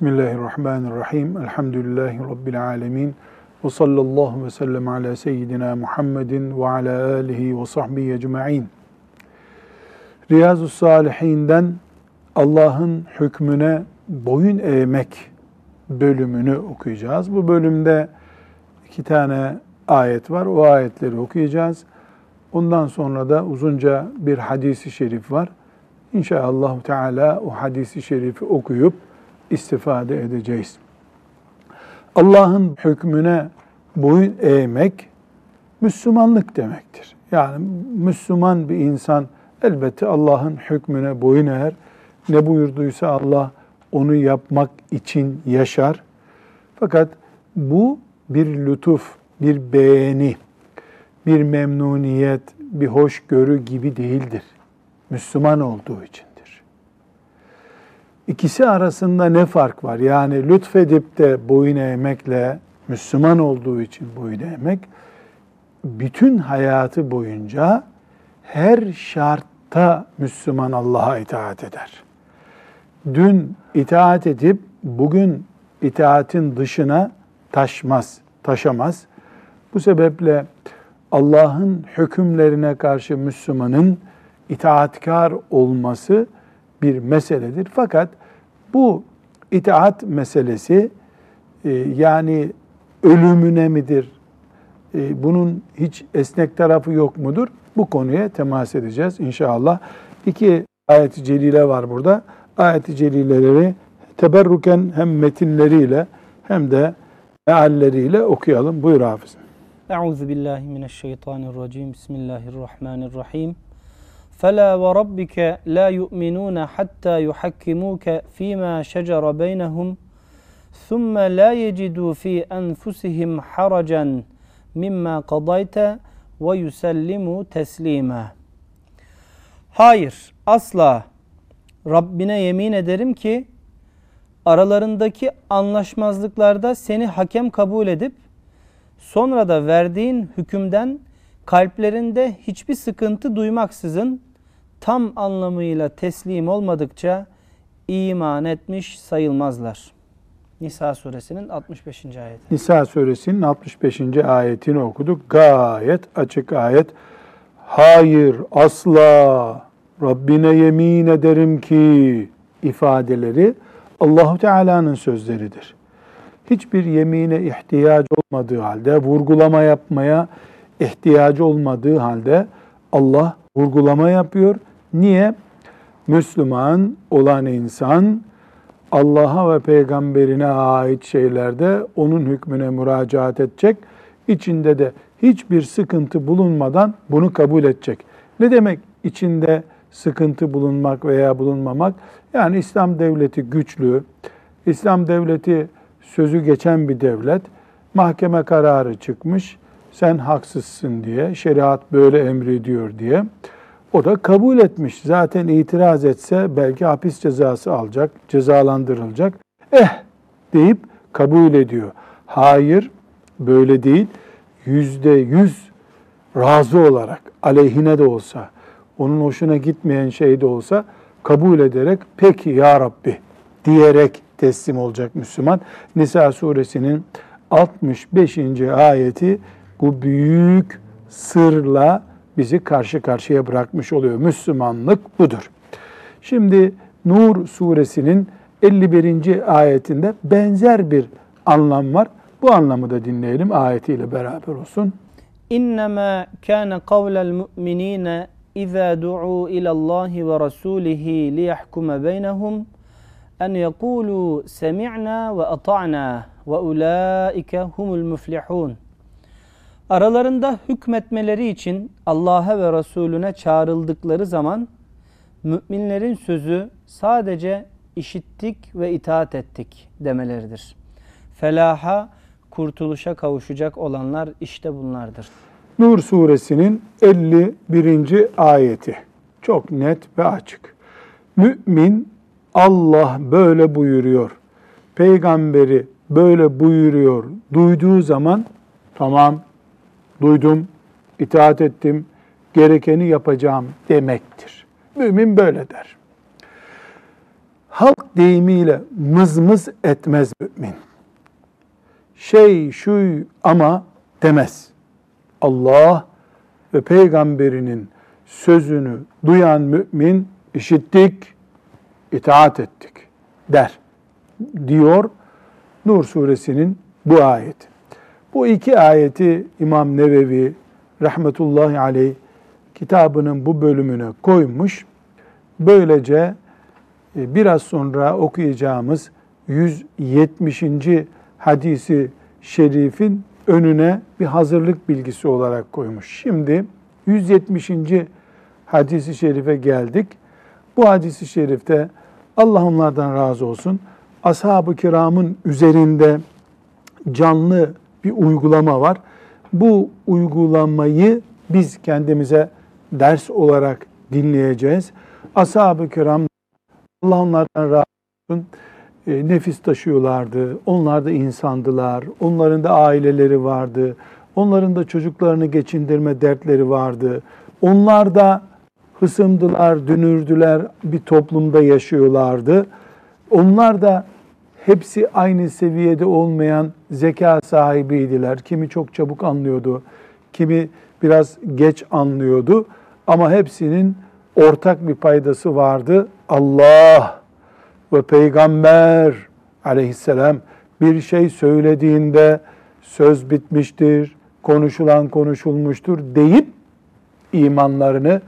Bismillahirrahmanirrahim. Elhamdülillahi Rabbil alemin. Ve sallallahu ve sellem ala seyyidina Muhammedin ve ala alihi ve sahbihi ecma'in. Riyazu Salihinden Allah'ın hükmüne boyun eğmek bölümünü okuyacağız. Bu bölümde iki tane ayet var. O ayetleri okuyacağız. Ondan sonra da uzunca bir hadisi şerif var. İnşallah Teala o hadisi şerifi okuyup istifade edeceğiz. Allah'ın hükmüne boyun eğmek Müslümanlık demektir. Yani Müslüman bir insan elbette Allah'ın hükmüne boyun eğer. Ne buyurduysa Allah onu yapmak için yaşar. Fakat bu bir lütuf, bir beğeni, bir memnuniyet, bir hoşgörü gibi değildir. Müslüman olduğu içindir. İkisi arasında ne fark var? Yani lütfedip de boyun eğmekle Müslüman olduğu için boyun eğmek, bütün hayatı boyunca her şartta Müslüman Allah'a itaat eder. Dün itaat edip bugün itaatin dışına taşmaz, taşamaz. Bu sebeple Allah'ın hükümlerine karşı Müslümanın itaatkar olması bir meseledir. Fakat bu itaat meselesi e, yani ölümüne midir? E, bunun hiç esnek tarafı yok mudur? Bu konuya temas edeceğiz inşallah. İki ayet-i celile var burada. Ayet-i celileleri teberruken hem metinleriyle hem de mealleriyle okuyalım. Buyur hafızım. Euzu billahi. Bismillahirrahmanirrahim. فلا وربك لا يؤمنون حتى يحكموك فيما شجر بينهم ثم لا يجدوا في أنفسهم حرجا مما قضيت ويسلموا تسليما Hayır, asla Rabbine yemin ederim ki aralarındaki anlaşmazlıklarda seni hakem kabul edip sonra da verdiğin hükümden kalplerinde hiçbir sıkıntı duymaksızın tam anlamıyla teslim olmadıkça iman etmiş sayılmazlar. Nisa suresinin 65. ayeti. Nisa suresinin 65. ayetini okuduk. Gayet açık ayet. Hayır asla Rabbine yemin ederim ki ifadeleri Allahu Teala'nın sözleridir. Hiçbir yemine ihtiyaç olmadığı halde, vurgulama yapmaya ihtiyacı olmadığı halde Allah vurgulama yapıyor. Niye? Müslüman olan insan Allah'a ve peygamberine ait şeylerde onun hükmüne müracaat edecek. İçinde de hiçbir sıkıntı bulunmadan bunu kabul edecek. Ne demek içinde sıkıntı bulunmak veya bulunmamak? Yani İslam devleti güçlü, İslam devleti sözü geçen bir devlet. Mahkeme kararı çıkmış, sen haksızsın diye, şeriat böyle emrediyor diye. O da kabul etmiş. Zaten itiraz etse belki hapis cezası alacak, cezalandırılacak. Eh deyip kabul ediyor. Hayır, böyle değil. Yüzde yüz razı olarak, aleyhine de olsa, onun hoşuna gitmeyen şey de olsa kabul ederek peki ya Rabbi diyerek teslim olacak Müslüman. Nisa suresinin 65. ayeti bu büyük sırla bizi karşı karşıya bırakmış oluyor. Müslümanlık budur. Şimdi Nur suresinin 51. ayetinde benzer bir anlam var. Bu anlamı da dinleyelim ayetiyle beraber olsun. İnnemâ kâne kavlel mu'minîne izâ du'û ilallâhi ve rasûlihi liyahkume beynehum en yekûlû semi'nâ ve ata'nâ ve ulâike humul müflihûn. Aralarında hükmetmeleri için Allah'a ve Resulüne çağrıldıkları zaman müminlerin sözü sadece işittik ve itaat ettik demeleridir. Felaha, kurtuluşa kavuşacak olanlar işte bunlardır. Nur suresinin 51. ayeti. Çok net ve açık. Mümin Allah böyle buyuruyor. Peygamberi böyle buyuruyor. Duyduğu zaman tamam duydum, itaat ettim, gerekeni yapacağım demektir. Mümin böyle der. halk deyimiyle mızmız etmez mümin. Şey şu ama demez. Allah ve peygamberinin sözünü duyan mümin işittik, itaat ettik der diyor Nur suresinin bu ayeti. Bu iki ayeti İmam Nevevi rahmetullahi aleyh kitabının bu bölümüne koymuş. Böylece e, biraz sonra okuyacağımız 170. hadisi şerifin önüne bir hazırlık bilgisi olarak koymuş. Şimdi 170. hadisi şerife geldik. Bu hadisi şerifte Allah onlardan razı olsun. Ashab-ı kiramın üzerinde canlı bir uygulama var. Bu uygulamayı biz kendimize ders olarak dinleyeceğiz. Ashab-ı kiram Allah onlardan razı olsun e, nefis taşıyorlardı. Onlar da insandılar. Onların da aileleri vardı. Onların da çocuklarını geçindirme dertleri vardı. Onlar da hısımdılar, dünürdüler, bir toplumda yaşıyorlardı. Onlar da hepsi aynı seviyede olmayan zeka sahibiydiler. Kimi çok çabuk anlıyordu, kimi biraz geç anlıyordu. Ama hepsinin ortak bir paydası vardı. Allah ve peygamber aleyhisselam bir şey söylediğinde söz bitmiştir, konuşulan konuşulmuştur deyip imanlarını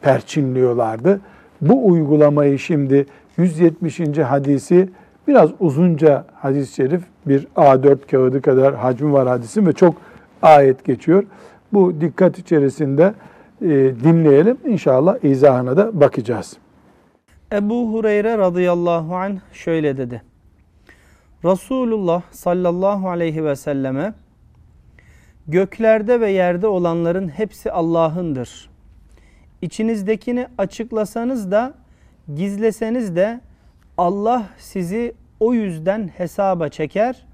perçinliyorlardı. Bu uygulamayı şimdi 170. hadisi biraz uzunca hadis-i şerif bir A4 kağıdı kadar hacmi var hadisin ve çok ayet geçiyor. Bu dikkat içerisinde e, dinleyelim. İnşallah izahına da bakacağız. Ebu Hureyre radıyallahu anh şöyle dedi. Resulullah sallallahu aleyhi ve selleme göklerde ve yerde olanların hepsi Allah'ındır. İçinizdekini açıklasanız da gizleseniz de Allah sizi o yüzden hesaba çeker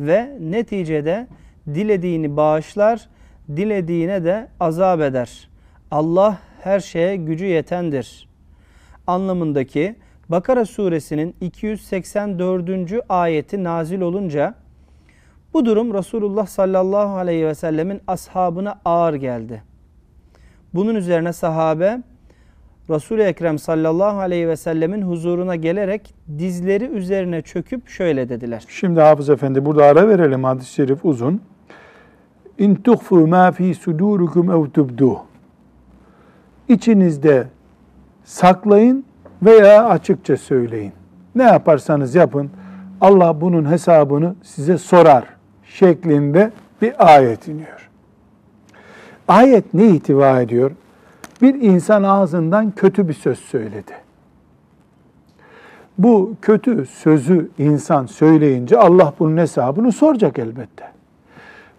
ve neticede dilediğini bağışlar, dilediğine de azap eder. Allah her şeye gücü yetendir. Anlamındaki Bakara suresinin 284. ayeti nazil olunca bu durum Resulullah sallallahu aleyhi ve sellemin ashabına ağır geldi. Bunun üzerine sahabe Resul-i Ekrem sallallahu aleyhi ve sellemin huzuruna gelerek dizleri üzerine çöküp şöyle dediler. Şimdi Hafız Efendi burada ara verelim hadis-i şerif uzun. İn tuhfu ma fi sudurukum ev tubduh. İçinizde saklayın veya açıkça söyleyin. Ne yaparsanız yapın Allah bunun hesabını size sorar şeklinde bir ayet iniyor. Ayet ne itiva ediyor? Bir insan ağzından kötü bir söz söyledi. Bu kötü sözü insan söyleyince Allah bunun hesabını soracak elbette.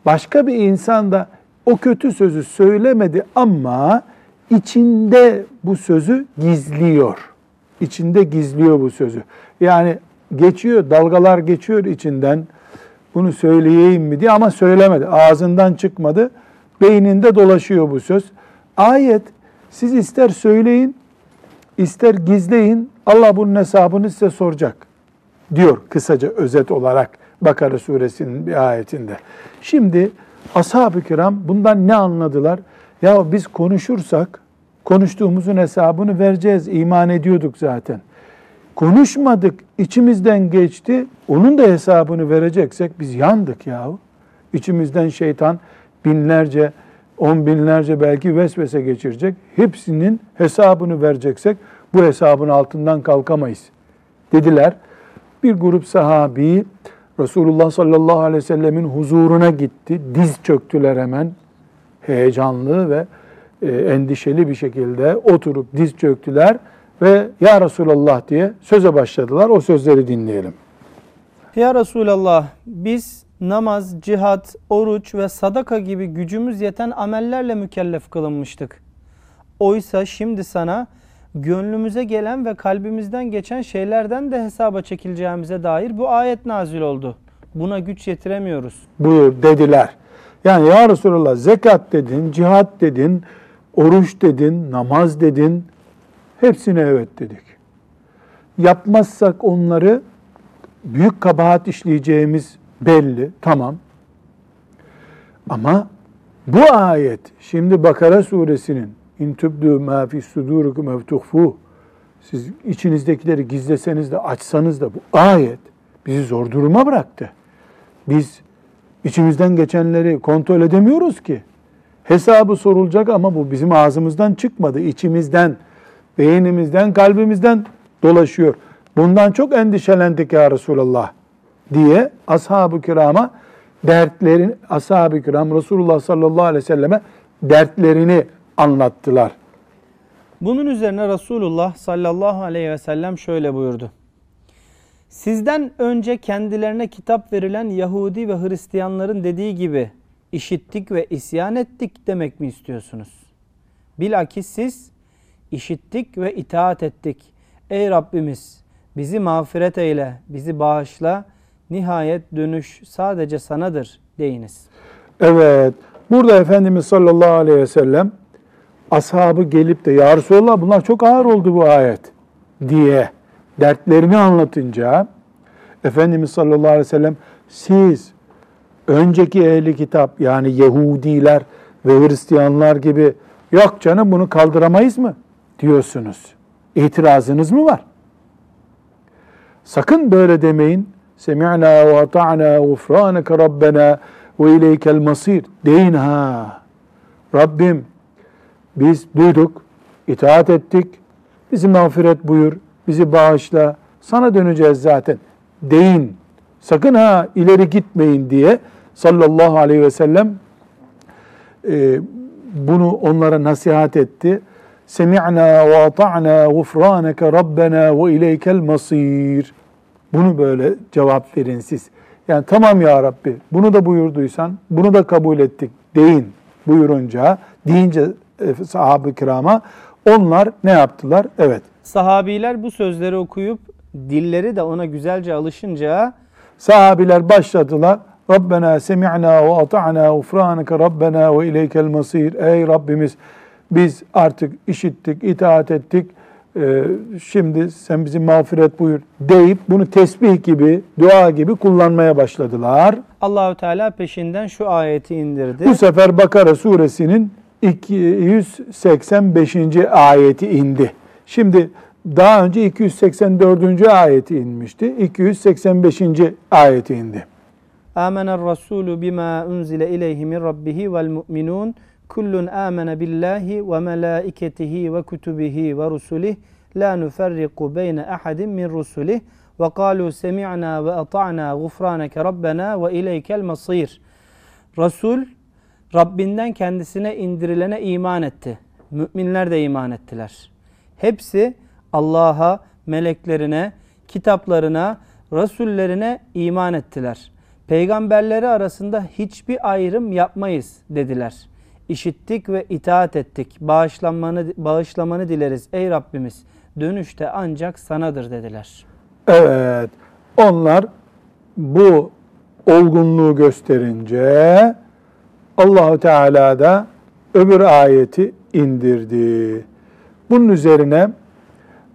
Başka bir insan da o kötü sözü söylemedi ama içinde bu sözü gizliyor. İçinde gizliyor bu sözü. Yani geçiyor, dalgalar geçiyor içinden. Bunu söyleyeyim mi diye ama söylemedi. Ağzından çıkmadı. Beyninde dolaşıyor bu söz. Ayet siz ister söyleyin, ister gizleyin. Allah bunun hesabını size soracak. Diyor kısaca özet olarak Bakara suresinin bir ayetinde. Şimdi ashab-ı kiram bundan ne anladılar? Ya biz konuşursak konuştuğumuzun hesabını vereceğiz. iman ediyorduk zaten. Konuşmadık, içimizden geçti. Onun da hesabını vereceksek biz yandık yahu. İçimizden şeytan binlerce, on binlerce belki vesvese geçirecek. Hepsinin hesabını vereceksek bu hesabın altından kalkamayız dediler. Bir grup sahabi Resulullah sallallahu aleyhi ve sellemin huzuruna gitti. Diz çöktüler hemen. Heyecanlı ve e, endişeli bir şekilde oturup diz çöktüler ve Ya Resulallah diye söze başladılar. O sözleri dinleyelim. Ya Resulallah biz namaz, cihat, oruç ve sadaka gibi gücümüz yeten amellerle mükellef kılınmıştık. Oysa şimdi sana gönlümüze gelen ve kalbimizden geçen şeylerden de hesaba çekileceğimize dair bu ayet nazil oldu. Buna güç yetiremiyoruz. Buyur dediler. Yani ya Resulallah zekat dedin, cihat dedin, oruç dedin, namaz dedin. Hepsine evet dedik. yapmazsak onları büyük kabahat işleyeceğimiz belli. Tamam. Ama bu ayet şimdi Bakara suresinin in tübdü ma fi sudurukum ev tuhfu siz içinizdekileri gizleseniz de açsanız da bu ayet bizi zor duruma bıraktı. Biz içimizden geçenleri kontrol edemiyoruz ki. Hesabı sorulacak ama bu bizim ağzımızdan çıkmadı. İçimizden, beynimizden, kalbimizden dolaşıyor. Bundan çok endişelendik ya Resulallah diye ashab-ı kirama dertlerin ashab-ı kiram Resulullah sallallahu aleyhi ve selleme dertlerini anlattılar. Bunun üzerine Resulullah sallallahu aleyhi ve sellem şöyle buyurdu. Sizden önce kendilerine kitap verilen Yahudi ve Hristiyanların dediği gibi işittik ve isyan ettik demek mi istiyorsunuz? Bilakis siz işittik ve itaat ettik. Ey Rabbimiz bizi mağfiret eyle, bizi bağışla. Nihayet dönüş sadece sanadır deyiniz. Evet. Burada Efendimiz sallallahu aleyhi ve sellem ashabı gelip de ya Resulallah bunlar çok ağır oldu bu ayet diye dertlerini anlatınca Efendimiz sallallahu aleyhi ve sellem siz önceki ehli kitap yani Yahudiler ve Hristiyanlar gibi yok canım bunu kaldıramayız mı diyorsunuz. İtirazınız mı var? Sakın böyle demeyin. Semi'na ve ata'na gufraneke rabbena ve ileykel masir. Deyin ha. Rabbim biz duyduk, itaat ettik. Bizi mağfiret buyur, bizi bağışla. Sana döneceğiz zaten. Deyin. Sakın ha ileri gitmeyin diye sallallahu aleyhi ve sellem e, bunu onlara nasihat etti. Semi'na ve ata'na gufraneke rabbena ve ileykel masir. Bunu böyle cevap verin siz. Yani tamam ya Rabbi bunu da buyurduysan bunu da kabul ettik deyin buyurunca deyince e, sahabe-i kirama onlar ne yaptılar? Evet. Sahabiler bu sözleri okuyup dilleri de ona güzelce alışınca Sahabiler başladılar. Rabbena semi'na ve ata'na ufraneke Rabbena ve ileykel masir. Ey Rabbimiz biz artık işittik, itaat ettik. Ee, şimdi sen bizi mağfiret buyur deyip bunu tesbih gibi, dua gibi kullanmaya başladılar. Allahü Teala peşinden şu ayeti indirdi. Bu sefer Bakara suresinin 285. ayeti indi. Şimdi daha önce 284. ayeti inmişti. 285. ayeti indi. Amener Rasulu bima unzile ileyhi min rabbihi vel mu'minun kullun amene billahi ve melaiketihi ve kutubihi ve rusulih la nuferriku beyne ahadin min rusulih ve kalu semi'na ve ata'na gufraneke rabbena ve ileykel masir. Resul Rabbinden kendisine indirilene iman etti. Müminler de iman ettiler. Hepsi Allah'a, meleklerine, kitaplarına, rasullerine iman ettiler. Peygamberleri arasında hiçbir ayrım yapmayız dediler. İşittik ve itaat ettik. Bağışlanmanı, bağışlamanı dileriz ey Rabbimiz. Dönüşte ancak sanadır dediler. Evet. Onlar bu olgunluğu gösterince Allahu Teala da öbür ayeti indirdi. Bunun üzerine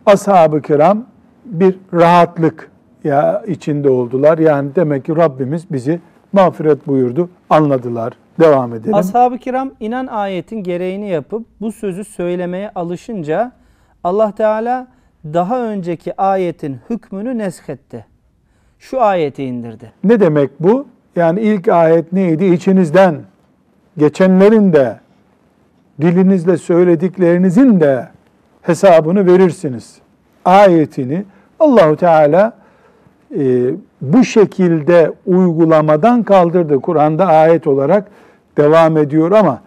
ashab-ı kiram bir rahatlık ya içinde oldular. Yani demek ki Rabbimiz bizi mağfiret buyurdu. Anladılar. Devam edelim. Ashab-ı kiram inen ayetin gereğini yapıp bu sözü söylemeye alışınca Allah Teala daha önceki ayetin hükmünü neshetti. Şu ayeti indirdi. Ne demek bu? Yani ilk ayet neydi? İçinizden geçenlerin de dilinizle söylediklerinizin de hesabını verirsiniz. Ayetini Allahu Teala e, bu şekilde uygulamadan kaldırdı. Kur'an'da ayet olarak devam ediyor ama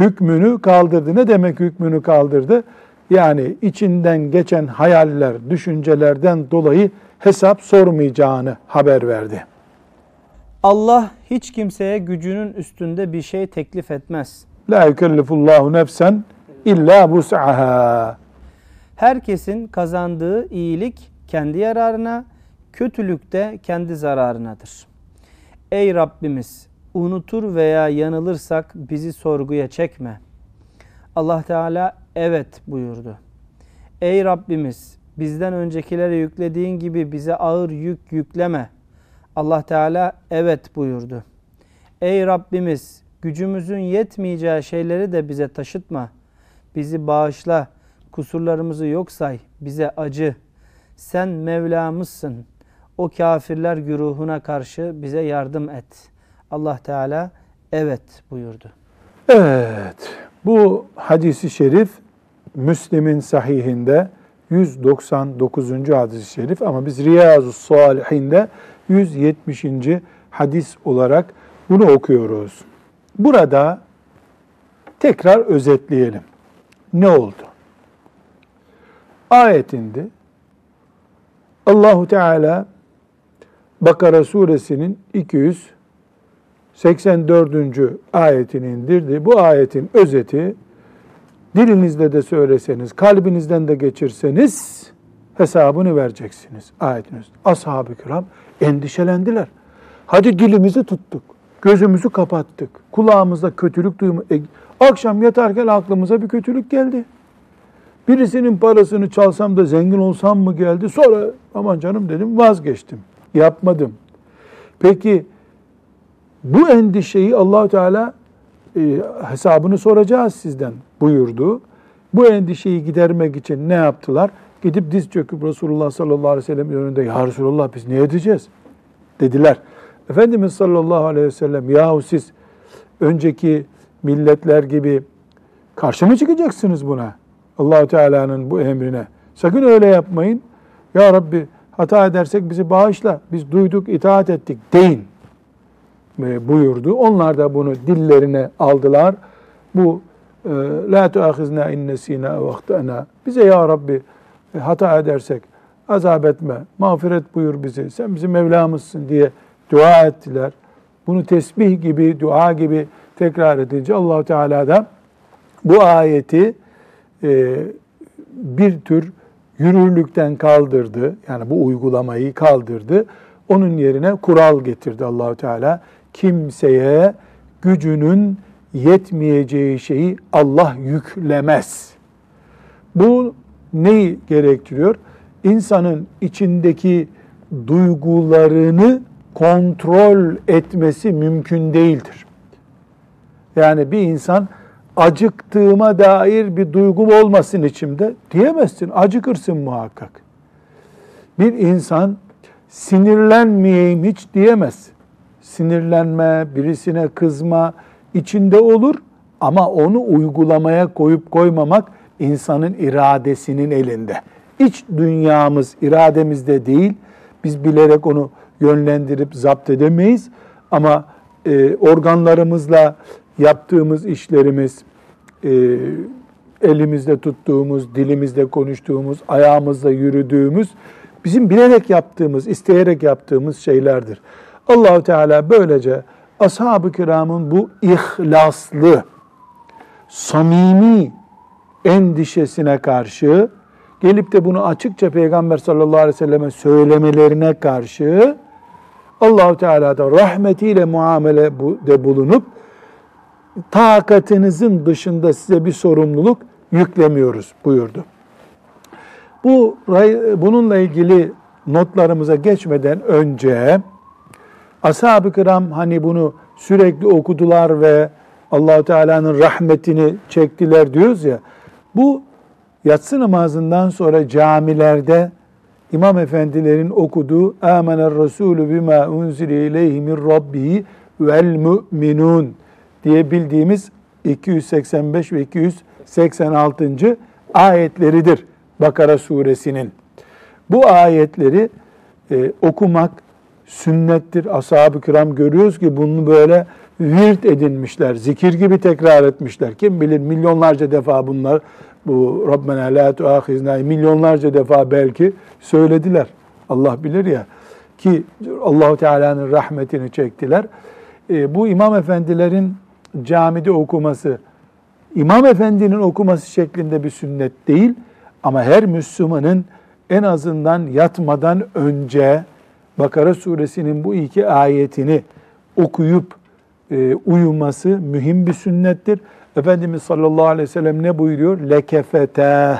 hükmünü kaldırdı. Ne demek hükmünü kaldırdı? Yani içinden geçen hayaller, düşüncelerden dolayı hesap sormayacağını haber verdi. Allah hiç kimseye gücünün üstünde bir şey teklif etmez. La yükellifullahu nefsen illa vus'aha. Herkesin kazandığı iyilik kendi yararına, kötülük de kendi zararınadır. Ey Rabbimiz unutur veya yanılırsak bizi sorguya çekme. Allah Teala evet buyurdu. Ey Rabbimiz bizden öncekilere yüklediğin gibi bize ağır yük yükleme. Allah Teala evet buyurdu. Ey Rabbimiz gücümüzün yetmeyeceği şeyleri de bize taşıtma. Bizi bağışla, kusurlarımızı yok say, bize acı. Sen Mevlamızsın. O kafirler güruhuna karşı bize yardım et. Allah Teala evet buyurdu. Evet, bu hadisi şerif Müslim'in sahihinde 199. hadis-i şerif ama biz Riyazu Salihinde 170. hadis olarak bunu okuyoruz. Burada tekrar özetleyelim. Ne oldu? Ayetinde Allahu Teala Bakara suresinin 284. ayetini indirdi. Bu ayetin özeti dilinizle de söyleseniz, kalbinizden de geçirseniz hesabını vereceksiniz ayetin özeti. Ashab-ı kiram endişelendiler. Hadi dilimizi tuttuk, gözümüzü kapattık, kulağımızda kötülük duyma. E, akşam yatarken aklımıza bir kötülük geldi. Birisinin parasını çalsam da zengin olsam mı geldi? Sonra aman canım dedim vazgeçtim. Yapmadım. Peki bu endişeyi allah Teala e, hesabını soracağız sizden buyurdu. Bu endişeyi gidermek için ne yaptılar? Gidip diz çöküp Resulullah sallallahu aleyhi ve sellem'in önünde Ya Resulullah biz ne edeceğiz? Dediler. Efendimiz sallallahu aleyhi ve sellem yahu siz önceki milletler gibi karşı mı çıkacaksınız buna? allah Teala'nın bu emrine. Sakın öyle yapmayın. Ya Rabbi hata edersek bizi bağışla. Biz duyduk, itaat ettik deyin buyurdu. Onlar da bunu dillerine aldılar. Bu e, la tuahizna in nesina ve Bize ya Rabbi e, hata edersek azap etme, mağfiret buyur bizi. Sen bizim Mevlamızsın diye dua ettiler. Bunu tesbih gibi, dua gibi tekrar edince allah Teala da bu ayeti e, bir tür yürürlükten kaldırdı. Yani bu uygulamayı kaldırdı. Onun yerine kural getirdi Allahu Teala. Kimseye gücünün yetmeyeceği şeyi Allah yüklemez. Bu neyi gerektiriyor? İnsanın içindeki duygularını kontrol etmesi mümkün değildir. Yani bir insan acıktığıma dair bir duygum olmasın içimde diyemezsin. Acıkırsın muhakkak. Bir insan sinirlenmeyeyim hiç diyemez. Sinirlenme, birisine kızma içinde olur ama onu uygulamaya koyup koymamak insanın iradesinin elinde. İç dünyamız irademizde değil. Biz bilerek onu yönlendirip zapt edemeyiz ama e, organlarımızla yaptığımız işlerimiz, e, elimizde tuttuğumuz, dilimizde konuştuğumuz, ayağımızla yürüdüğümüz, bizim bilerek yaptığımız, isteyerek yaptığımız şeylerdir. Allahu Teala böylece ashab-ı kiramın bu ihlaslı, samimi endişesine karşı gelip de bunu açıkça Peygamber sallallahu aleyhi ve selleme söylemelerine karşı Allahu Teala da rahmetiyle muamele de bulunup takatınızın dışında size bir sorumluluk yüklemiyoruz buyurdu. Bu bununla ilgili notlarımıza geçmeden önce ashab-ı kiram hani bunu sürekli okudular ve Allahu Teala'nın rahmetini çektiler diyoruz ya. Bu yatsı namazından sonra camilerde İmam efendilerin okuduğu Amener Resulü bima unzile ileyhi min rabbihi vel mu'minun diye bildiğimiz 285 ve 286. ayetleridir Bakara suresinin. Bu ayetleri e, okumak sünnettir. Ashab-ı kiram görüyoruz ki bunu böyle virt edinmişler, zikir gibi tekrar etmişler. Kim bilir milyonlarca defa bunlar bu Rabbena la tuahizna milyonlarca defa belki söylediler. Allah bilir ya ki Allahu Teala'nın rahmetini çektiler. E, bu imam efendilerin camide okuması, İmam Efendi'nin okuması şeklinde bir sünnet değil ama her Müslümanın en azından yatmadan önce Bakara suresinin bu iki ayetini okuyup e, uyuması mühim bir sünnettir. Efendimiz sallallahu aleyhi ve sellem ne buyuruyor? Lekefete.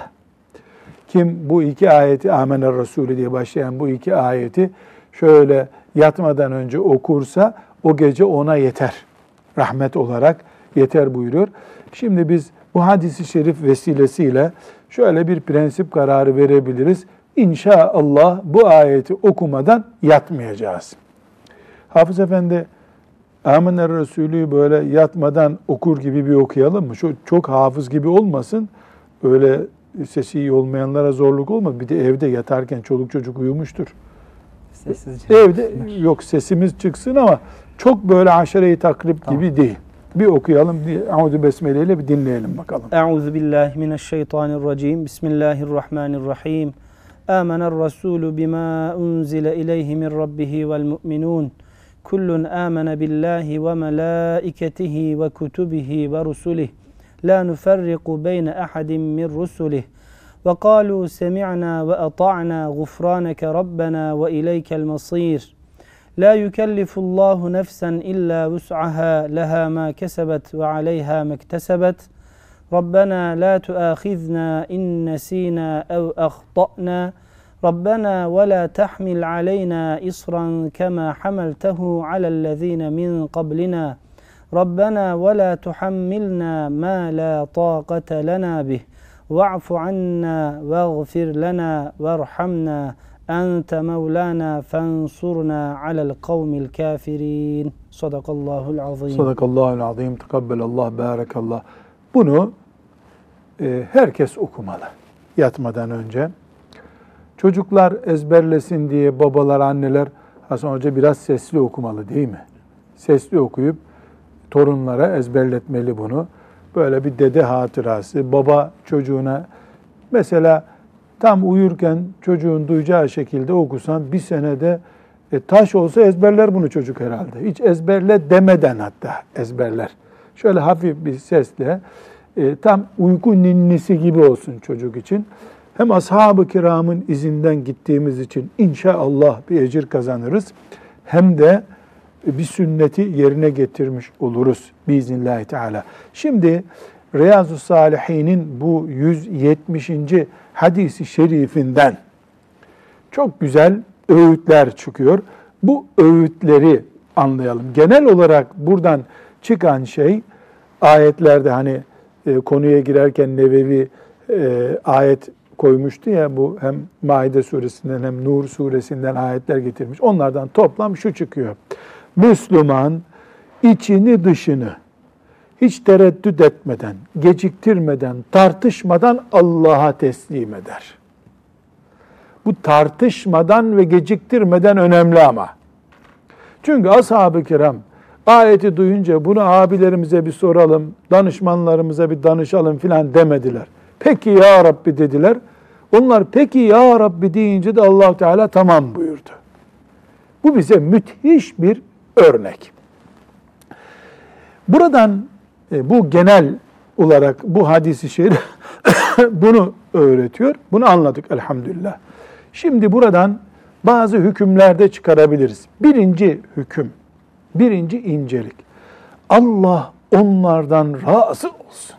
Kim bu iki ayeti Amener Resulü diye başlayan bu iki ayeti şöyle yatmadan önce okursa o gece ona yeter. Rahmet olarak yeter buyuruyor. Şimdi biz bu hadisi şerif vesilesiyle şöyle bir prensip kararı verebiliriz. İnşallah bu ayeti okumadan yatmayacağız. Hafız Efendi Amener Resulü böyle yatmadan okur gibi bir okuyalım mı? Şu çok hafız gibi olmasın. Öyle sesi iyi olmayanlara zorluk olma. Bir de evde yatarken çoluk çocuk uyumuştur. Sessizce. Evde yok sesimiz çıksın ama çok böyle aşere-i takrib Tamam. gibi değil. Bir okuyalım, bir Auzu Besmele ile bir dinleyelim bakalım. Euzu billahi mineşşeytanirracim. Bismillahirrahmanirrahim. آمن الرسول بما أنزل إليه من ربه والمؤمنون. كل آمن بالله وملائكته وكتبه ورسله. لا نفرق بين أحد من رسله. وقالوا سمعنا وأطعنا غفرانك ربنا وإليك المصير. لا يكلف الله نفسا إلا وسعها. لها ما كسبت وعليها ما اكتسبت. ربنا لا تؤاخذنا إن نسينا أو أخطأنا. ربنا ولا تحمل علينا إصرا كما حملته على الذين من قبلنا. ربنا ولا تحملنا ما لا طاقة لنا به. واعف عنا واغفر لنا وارحمنا. أنت مولانا فانصرنا على القوم الكافرين. صدق الله العظيم. Sadakallahu azim, tekabbelallah, barakallah. Bunu e, herkes okumalı yatmadan önce. Çocuklar ezberlesin diye babalar, anneler Hasan Hoca biraz sesli okumalı değil mi? Sesli okuyup torunlara ezberletmeli bunu. Böyle bir dede hatırası, baba çocuğuna mesela tam uyurken çocuğun duyacağı şekilde okusan bir senede e, taş olsa ezberler bunu çocuk herhalde. Hiç ezberle demeden hatta ezberler. Şöyle hafif bir sesle e, tam uyku ninnisi gibi olsun çocuk için. Hem ashab-ı kiramın izinden gittiğimiz için inşallah bir ecir kazanırız. Hem de bir sünneti yerine getirmiş oluruz biiznillahü teala. Şimdi Riyazu Salihin'in bu 170. hadisi şerifinden çok güzel öğütler çıkıyor. Bu öğütleri anlayalım. Genel olarak buradan çıkan şey ayetlerde hani e, konuya girerken Nevevi e, ayet koymuştu ya bu hem Maide suresinden hem Nur suresinden ayetler getirmiş. Onlardan toplam şu çıkıyor. Müslüman içini dışını hiç tereddüt etmeden, geciktirmeden, tartışmadan Allah'a teslim eder. Bu tartışmadan ve geciktirmeden önemli ama. Çünkü ashab-ı kiram ayeti duyunca bunu abilerimize bir soralım, danışmanlarımıza bir danışalım filan demediler. Peki ya Rabbi dediler. Onlar peki ya Rabbi deyince de allah Teala tamam buyurdu. Bu bize müthiş bir örnek. Buradan e, bu genel olarak bu hadisi şerif bunu öğretiyor. Bunu anladık elhamdülillah. Şimdi buradan bazı hükümlerde çıkarabiliriz. Birinci hüküm, birinci incelik. Allah onlardan razı olsun.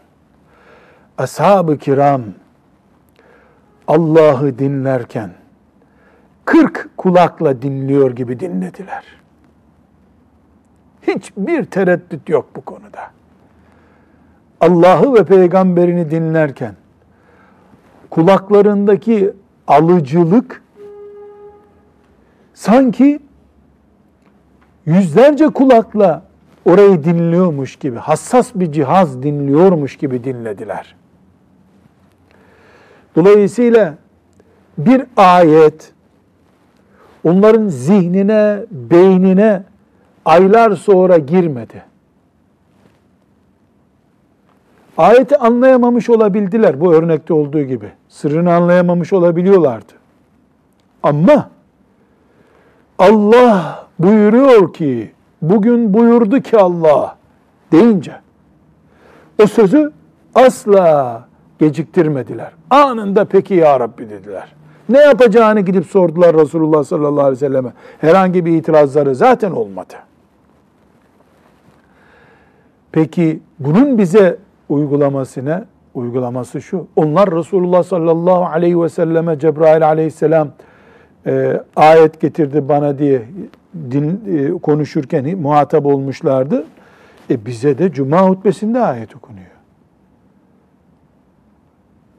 Ashab-ı kiram Allah'ı dinlerken kırk kulakla dinliyor gibi dinlediler. Hiçbir tereddüt yok bu konuda. Allah'ı ve peygamberini dinlerken kulaklarındaki alıcılık sanki yüzlerce kulakla orayı dinliyormuş gibi, hassas bir cihaz dinliyormuş gibi dinlediler. Dolayısıyla bir ayet onların zihnine, beynine aylar sonra girmedi. Ayeti anlayamamış olabildiler bu örnekte olduğu gibi. Sırrını anlayamamış olabiliyorlardı. Ama Allah buyuruyor ki, bugün buyurdu ki Allah deyince o sözü asla geciktirmediler. Anında peki ya Rabbi dediler. Ne yapacağını gidip sordular Resulullah sallallahu aleyhi ve selleme. Herhangi bir itirazları zaten olmadı. Peki bunun bize uygulamasına Uygulaması şu. Onlar Resulullah sallallahu aleyhi ve selleme Cebrail aleyhisselam e, ayet getirdi bana diye din e, konuşurken muhatap olmuşlardı. E bize de cuma hutbesinde ayet okunuyor.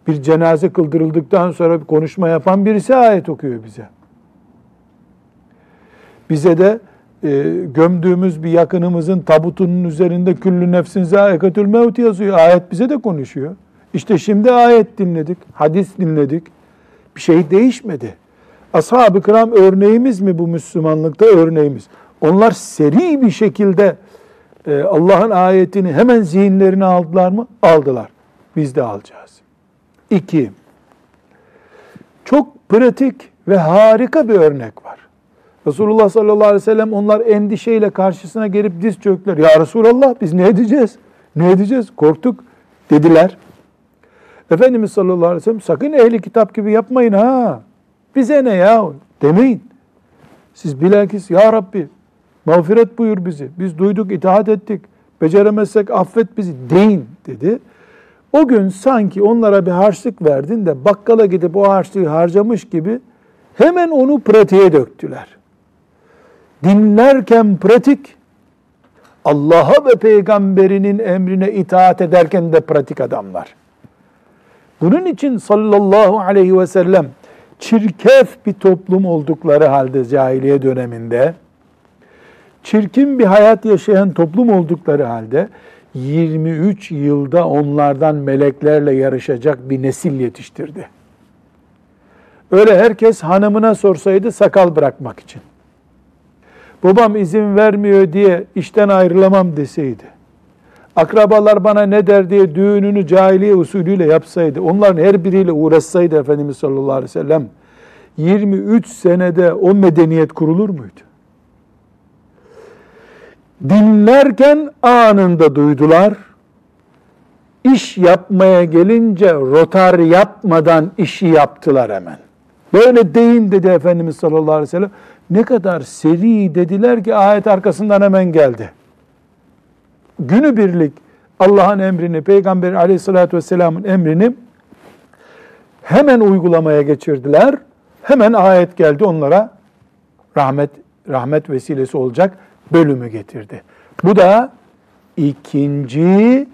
Bir cenaze kıldırıldıktan sonra bir konuşma yapan birisi ayet okuyor bize. Bize de e, gömdüğümüz bir yakınımızın tabutunun üzerinde küllü nefsin zâikatül mevt yazıyor. Ayet bize de konuşuyor. İşte şimdi ayet dinledik, hadis dinledik. Bir şey değişmedi. Ashab-ı kiram örneğimiz mi bu Müslümanlıkta örneğimiz? Onlar seri bir şekilde e, Allah'ın ayetini hemen zihinlerine aldılar mı? Aldılar. Biz de alacağız. İki, çok pratik ve harika bir örnek var. Resulullah sallallahu aleyhi ve sellem onlar endişeyle karşısına gelip diz çöktüler. Ya Resulallah biz ne edeceğiz? Ne edeceğiz? Korktuk dediler. Efendimiz sallallahu aleyhi ve sellem sakın ehli kitap gibi yapmayın ha. Bize ne ya demeyin. Siz bilakis ya Rabbi mağfiret buyur bizi. Biz duyduk itaat ettik. Beceremezsek affet bizi deyin dedi. O gün sanki onlara bir harçlık verdin de bakkala gidip o harçlığı harcamış gibi hemen onu pratiğe döktüler. Dinlerken pratik, Allah'a ve peygamberinin emrine itaat ederken de pratik adamlar. Bunun için sallallahu aleyhi ve sellem çirkef bir toplum oldukları halde cahiliye döneminde, çirkin bir hayat yaşayan toplum oldukları halde 23 yılda onlardan meleklerle yarışacak bir nesil yetiştirdi. Öyle herkes hanımına sorsaydı sakal bırakmak için. Babam izin vermiyor diye işten ayrılamam deseydi. Akrabalar bana ne der diye düğününü cahiliye usulüyle yapsaydı. Onların her biriyle uğraşsaydı Efendimiz sallallahu aleyhi ve sellem 23 senede o medeniyet kurulur muydu? dinlerken anında duydular. İş yapmaya gelince rotar yapmadan işi yaptılar hemen. Böyle deyin dedi Efendimiz sallallahu aleyhi ve sellem. Ne kadar seri dediler ki ayet arkasından hemen geldi. Günü birlik Allah'ın emrini, Peygamber aleyhissalatü vesselamın emrini hemen uygulamaya geçirdiler. Hemen ayet geldi onlara rahmet rahmet vesilesi olacak bölümü getirdi. Bu da ikinci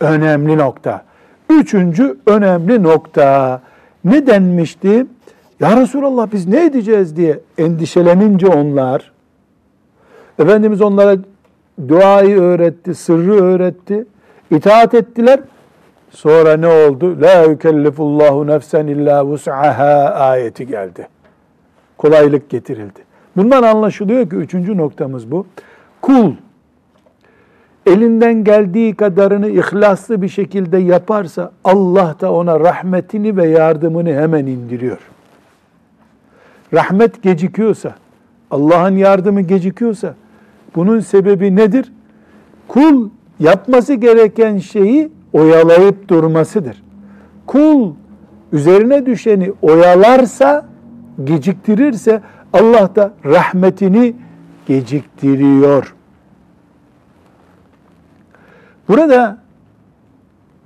önemli nokta. Üçüncü önemli nokta. Ne denmişti? Ya Resulallah biz ne edeceğiz diye endişelenince onlar, Efendimiz onlara duayı öğretti, sırrı öğretti, itaat ettiler. Sonra ne oldu? La yükellifullahu nefsen illa vus'aha ayeti geldi. Kolaylık getirildi. Bundan anlaşılıyor ki üçüncü noktamız bu. Kul elinden geldiği kadarını ihlaslı bir şekilde yaparsa Allah da ona rahmetini ve yardımını hemen indiriyor. Rahmet gecikiyorsa, Allah'ın yardımı gecikiyorsa bunun sebebi nedir? Kul yapması gereken şeyi oyalayıp durmasıdır. Kul üzerine düşeni oyalarsa, geciktirirse Allah da rahmetini geciktiriyor. Burada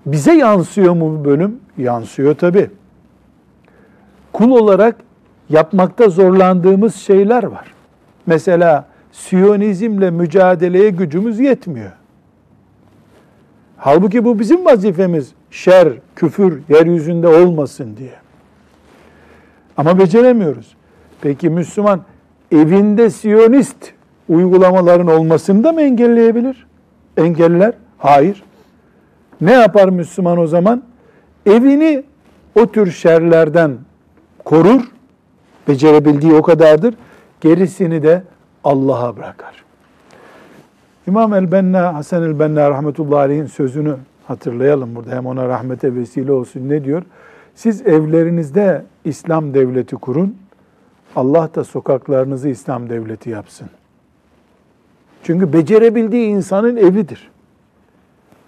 bize yansıyor mu bu bölüm? Yansıyor tabi. Kul olarak yapmakta zorlandığımız şeyler var. Mesela Siyonizmle mücadeleye gücümüz yetmiyor. Halbuki bu bizim vazifemiz. Şer, küfür yeryüzünde olmasın diye. Ama beceremiyoruz. Peki Müslüman evinde Siyonist uygulamaların olmasını da mı engelleyebilir? Engeller? Hayır. Ne yapar Müslüman o zaman? Evini o tür şerlerden korur. Becerebildiği o kadardır. Gerisini de Allah'a bırakar. İmam el-Benna, Hasan el-Benna rahmetullahi aleyhin sözünü hatırlayalım burada. Hem ona rahmete vesile olsun. Ne diyor? Siz evlerinizde İslam devleti kurun. Allah da sokaklarınızı İslam devleti yapsın. Çünkü becerebildiği insanın evidir.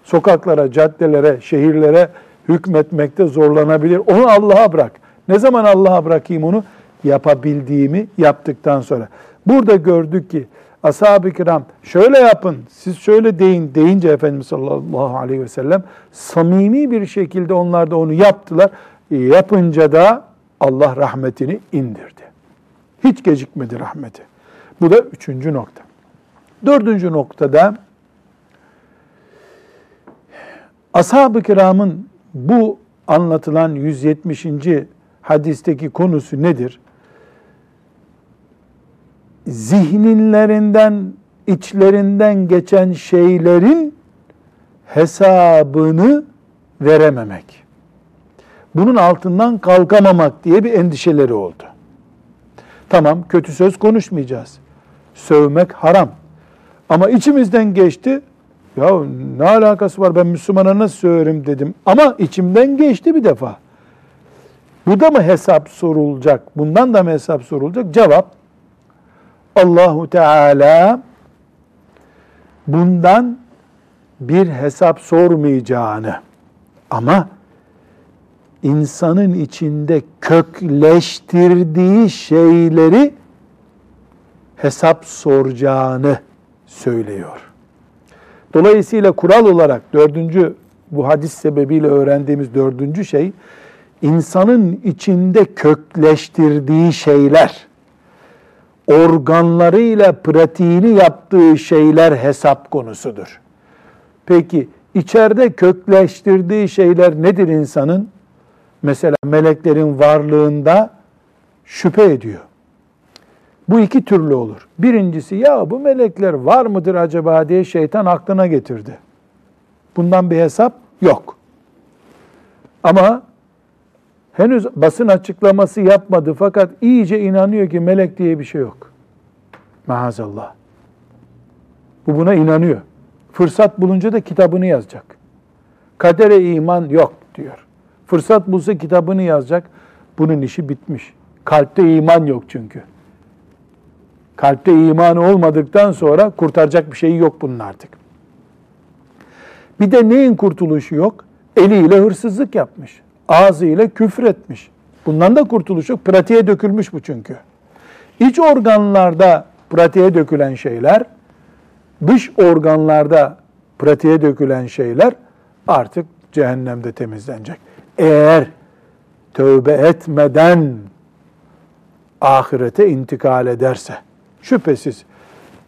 Sokaklara, caddelere, şehirlere hükmetmekte zorlanabilir. Onu Allah'a bırak. Ne zaman Allah'a bırakayım onu? Yapabildiğimi yaptıktan sonra. Burada gördük ki ashab-ı kiram şöyle yapın, siz şöyle deyin deyince Efendimiz sallallahu aleyhi ve sellem samimi bir şekilde onlar da onu yaptılar. Yapınca da Allah rahmetini indirdi. Hiç gecikmedi rahmeti. Bu da üçüncü nokta. Dördüncü noktada ashab-ı kiramın bu anlatılan 170. hadisteki konusu nedir? Zihninlerinden, içlerinden geçen şeylerin hesabını verememek. Bunun altından kalkamamak diye bir endişeleri oldu. Tamam kötü söz konuşmayacağız. Sövmek haram. Ama içimizden geçti. Ya ne alakası var ben Müslümana nasıl söylerim dedim. Ama içimden geçti bir defa. Bu da mı hesap sorulacak? Bundan da mı hesap sorulacak? Cevap Allahu Teala bundan bir hesap sormayacağını ama insanın içinde kökleştirdiği şeyleri hesap soracağını söylüyor. Dolayısıyla kural olarak dördüncü bu hadis sebebiyle öğrendiğimiz dördüncü şey insanın içinde kökleştirdiği şeyler, organlarıyla pratiğini yaptığı şeyler hesap konusudur. Peki içeride kökleştirdiği şeyler nedir insanın? Mesela meleklerin varlığında şüphe ediyor. Bu iki türlü olur. Birincisi ya bu melekler var mıdır acaba diye şeytan aklına getirdi. Bundan bir hesap yok. Ama henüz basın açıklaması yapmadı fakat iyice inanıyor ki melek diye bir şey yok. Maazallah. Bu buna inanıyor. Fırsat bulunca da kitabını yazacak. Kadere iman yok diyor. Fırsat bulsa kitabını yazacak. Bunun işi bitmiş. Kalpte iman yok çünkü. Kalpte imanı olmadıktan sonra kurtaracak bir şey yok bunun artık. Bir de neyin kurtuluşu yok? Eliyle hırsızlık yapmış. Ağzıyla küfür etmiş. Bundan da kurtuluş yok. Pratiğe dökülmüş bu çünkü. İç organlarda pratiğe dökülen şeyler, dış organlarda pratiğe dökülen şeyler artık cehennemde temizlenecek. Eğer tövbe etmeden ahirete intikal ederse, şüphesiz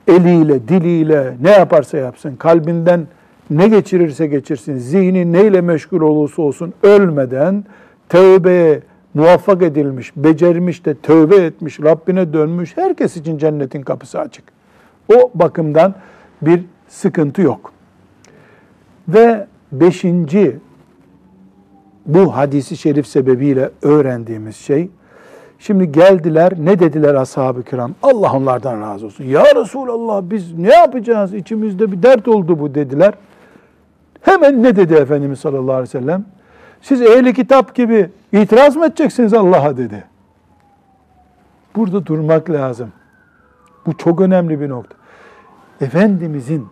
eliyle, diliyle ne yaparsa yapsın, kalbinden ne geçirirse geçirsin, zihni neyle meşgul olursa olsun ölmeden tövbeye muvaffak edilmiş, becermiş de tövbe etmiş, Rabbine dönmüş herkes için cennetin kapısı açık. O bakımdan bir sıkıntı yok. Ve beşinci bu hadisi şerif sebebiyle öğrendiğimiz şey, Şimdi geldiler ne dediler ashab-ı kiram? Allah onlardan razı olsun. Ya Resulallah biz ne yapacağız? İçimizde bir dert oldu bu dediler. Hemen ne dedi Efendimiz sallallahu aleyhi ve sellem? Siz ehli kitap gibi itiraz mı edeceksiniz Allah'a dedi. Burada durmak lazım. Bu çok önemli bir nokta. Efendimizin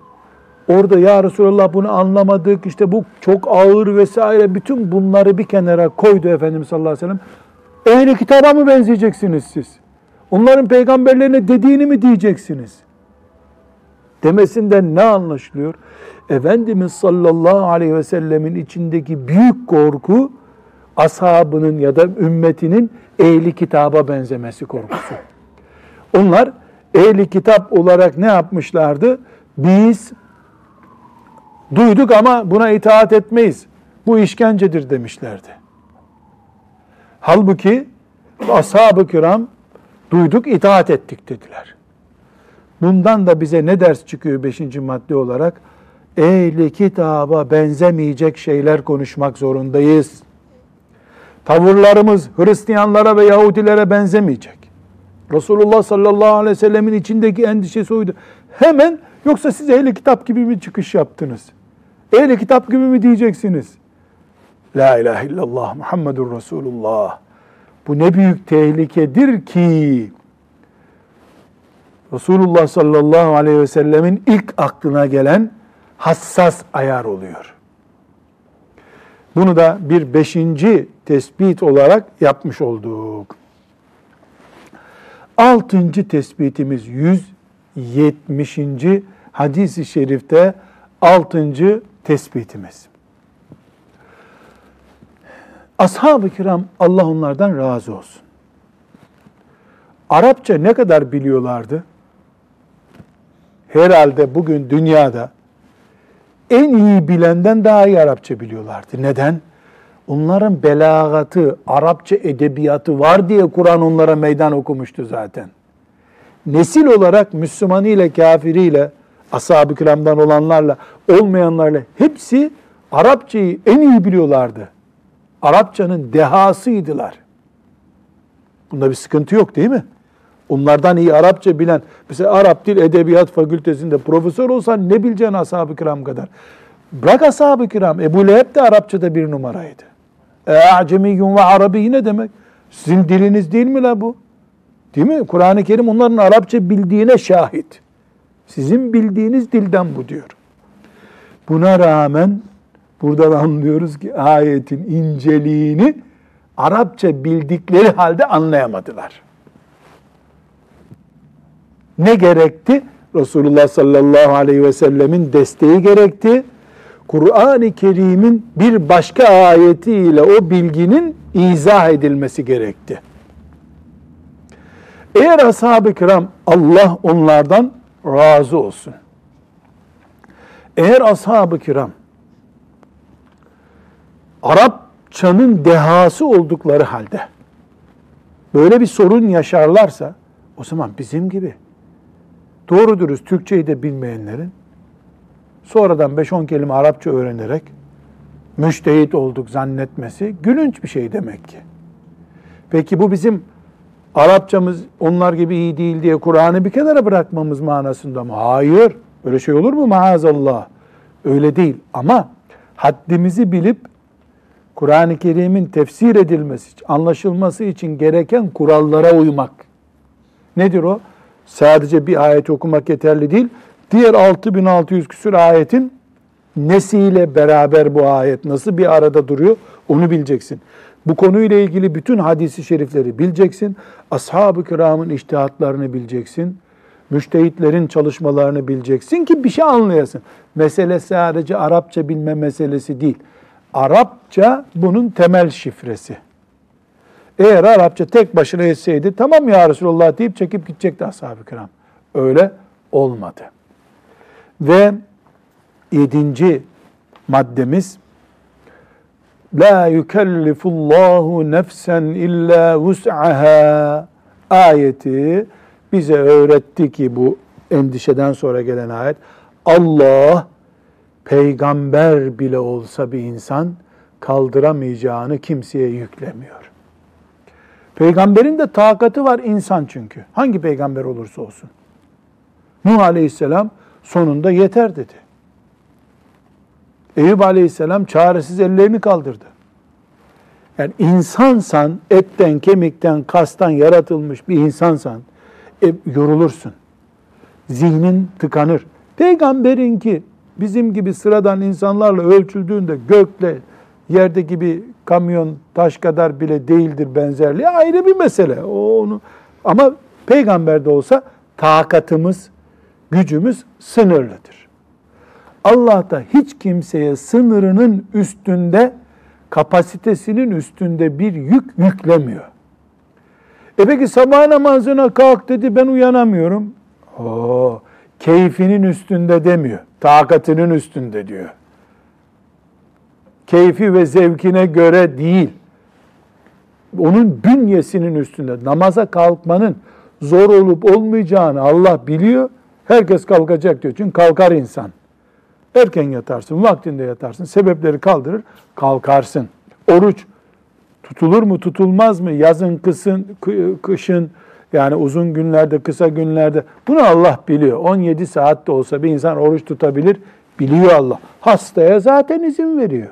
orada ya Resulallah bunu anlamadık işte bu çok ağır vesaire bütün bunları bir kenara koydu Efendimiz sallallahu aleyhi ve sellem. Ehli kitaba mı benzeyeceksiniz siz? Onların peygamberlerine dediğini mi diyeceksiniz? Demesinden ne anlaşılıyor? Efendimiz sallallahu aleyhi ve sellemin içindeki büyük korku ashabının ya da ümmetinin ehli kitaba benzemesi korkusu. Onlar ehli kitap olarak ne yapmışlardı? Biz duyduk ama buna itaat etmeyiz. Bu işkencedir demişlerdi. Halbuki ashab-ı kiram duyduk itaat ettik dediler. Bundan da bize ne ders çıkıyor beşinci madde olarak? Ehli kitaba benzemeyecek şeyler konuşmak zorundayız. Tavırlarımız Hristiyanlara ve Yahudilere benzemeyecek. Resulullah sallallahu aleyhi ve sellemin içindeki endişesi oydu. Hemen yoksa siz ehli kitap gibi mi çıkış yaptınız? Ehli kitap gibi mi diyeceksiniz? La ilahe illallah Muhammedur Resulullah. Bu ne büyük tehlikedir ki Resulullah sallallahu aleyhi ve sellemin ilk aklına gelen hassas ayar oluyor. Bunu da bir beşinci tespit olarak yapmış olduk. Altıncı tespitimiz 70. hadis-i şerifte 6. tespitimiz. Ashab-ı kiram Allah onlardan razı olsun. Arapça ne kadar biliyorlardı? Herhalde bugün dünyada en iyi bilenden daha iyi Arapça biliyorlardı. Neden? Onların belagatı, Arapça edebiyatı var diye Kur'an onlara meydan okumuştu zaten. Nesil olarak Müslümanı ile kafiriyle, ashab-ı kiramdan olanlarla, olmayanlarla hepsi Arapçayı en iyi biliyorlardı. Arapçanın dehasıydılar. Bunda bir sıkıntı yok değil mi? Onlardan iyi Arapça bilen, mesela Arap Dil Edebiyat Fakültesinde profesör olsan ne bileceksin ashab-ı kiram kadar? Bırak ashab-ı kiram, Ebu Leheb de Arapçada bir numaraydı. E'acemiyyun ve Arabi ne demek? Sizin diliniz değil mi la bu? Değil mi? Kur'an-ı Kerim onların Arapça bildiğine şahit. Sizin bildiğiniz dilden bu diyor. Buna rağmen buradan anlıyoruz ki ayetin inceliğini Arapça bildikleri halde anlayamadılar. Ne gerekti? Resulullah sallallahu aleyhi ve sellemin desteği gerekti. Kur'an-ı Kerim'in bir başka ayetiyle o bilginin izah edilmesi gerekti. Eğer ashab-ı kiram Allah onlardan razı olsun. Eğer ashab-ı kiram Arapçanın dehası oldukları halde böyle bir sorun yaşarlarsa o zaman bizim gibi doğru dürüst Türkçeyi de bilmeyenlerin sonradan 5-10 kelime Arapça öğrenerek müştehit olduk zannetmesi gülünç bir şey demek ki. Peki bu bizim Arapçamız onlar gibi iyi değil diye Kur'an'ı bir kenara bırakmamız manasında mı? Hayır. Öyle şey olur mu maazallah? Öyle değil. Ama haddimizi bilip Kur'an-ı Kerim'in tefsir edilmesi, anlaşılması için gereken kurallara uymak. Nedir o? Sadece bir ayet okumak yeterli değil. Diğer 6600 küsur ayetin nesiyle beraber bu ayet nasıl bir arada duruyor onu bileceksin. Bu konuyla ilgili bütün hadisi şerifleri bileceksin. Ashab-ı kiramın iştihatlarını bileceksin. Müştehitlerin çalışmalarını bileceksin ki bir şey anlayasın. Mesele sadece Arapça bilme meselesi değil. Arapça bunun temel şifresi. Eğer Arapça tek başına etseydi tamam ya Resulullah deyip çekip gidecekti ashab-ı kiram. Öyle olmadı. Ve yedinci maddemiz La yukellifullahu nefsen illa vus'aha ayeti bize öğretti ki bu endişeden sonra gelen ayet Allah peygamber bile olsa bir insan kaldıramayacağını kimseye yüklemiyor. Peygamberin de takati var insan çünkü. Hangi peygamber olursa olsun. Nuh Aleyhisselam sonunda yeter dedi. Eyüp Aleyhisselam çaresiz ellerini kaldırdı. Yani insansan, etten, kemikten, kastan yaratılmış bir insansan e, yorulursun. Zihnin tıkanır. Peygamberin ki bizim gibi sıradan insanlarla ölçüldüğünde gökle yerdeki bir kamyon taş kadar bile değildir benzerliği ayrı bir mesele. O onu ama peygamber de olsa takatımız, gücümüz sınırlıdır. Allah da hiç kimseye sınırının üstünde, kapasitesinin üstünde bir yük yüklemiyor. E peki sabah namazına kalk dedi ben uyanamıyorum. Oo, keyfinin üstünde demiyor. Takatının üstünde diyor. Keyfi ve zevkine göre değil. Onun bünyesinin üstünde. Namaza kalkmanın zor olup olmayacağını Allah biliyor. Herkes kalkacak diyor. Çünkü kalkar insan. Erken yatarsın, vaktinde yatarsın, sebepleri kaldırır, kalkarsın. Oruç tutulur mu, tutulmaz mı? Yazın, kısın, kışın, yani uzun günlerde, kısa günlerde. Bunu Allah biliyor. 17 saat de olsa bir insan oruç tutabilir, biliyor Allah. Hastaya zaten izin veriyor.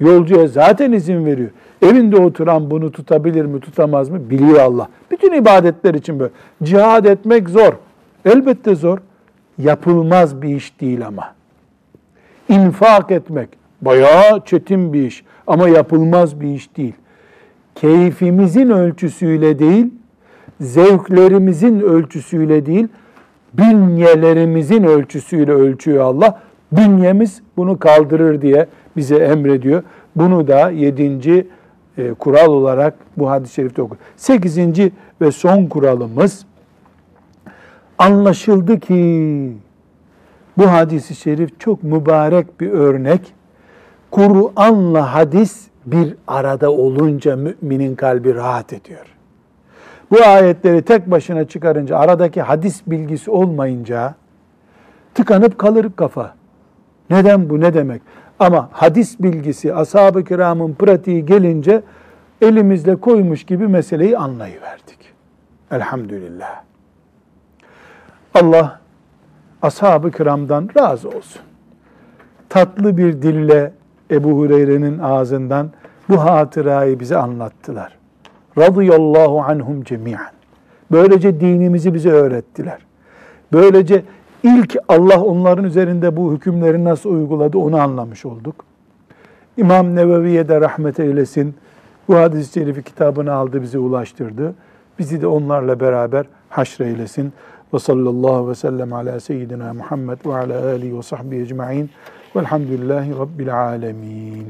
Yolcuya zaten izin veriyor. Evinde oturan bunu tutabilir mi, tutamaz mı? Biliyor Allah. Bütün ibadetler için böyle. Cihad etmek zor. Elbette zor. Yapılmaz bir iş değil ama. İnfak etmek bayağı çetin bir iş ama yapılmaz bir iş değil. Keyfimizin ölçüsüyle değil, zevklerimizin ölçüsüyle değil, Bünyelerimizin ölçüsüyle ölçüyor Allah. Bünyemiz bunu kaldırır diye bize emrediyor. Bunu da yedinci e, kural olarak bu hadis-i şerifte okur. Sekizinci ve son kuralımız anlaşıldı ki bu hadisi şerif çok mübarek bir örnek. Kur'an'la hadis bir arada olunca müminin kalbi rahat ediyor. Bu ayetleri tek başına çıkarınca aradaki hadis bilgisi olmayınca tıkanıp kalır kafa. Neden bu ne demek? Ama hadis bilgisi ashab-ı kiramın pratiği gelince elimizde koymuş gibi meseleyi anlayıverdik. Elhamdülillah. Allah ashab-ı kiramdan razı olsun. Tatlı bir dille Ebu Hureyre'nin ağzından bu hatırayı bize anlattılar. Radıyallahu anhum cemiyen. Böylece dinimizi bize öğrettiler. Böylece ilk Allah onların üzerinde bu hükümleri nasıl uyguladı onu anlamış olduk. İmam Nevevi'ye de rahmet eylesin. Bu hadis-i şerifi kitabını aldı bize ulaştırdı. Bizi de onlarla beraber haşreylesin. Ve sallallahu ve sellem ala seyyidina Muhammed ve ala alihi ve sahbihi ecma'in. Velhamdülillahi Rabbil alemin.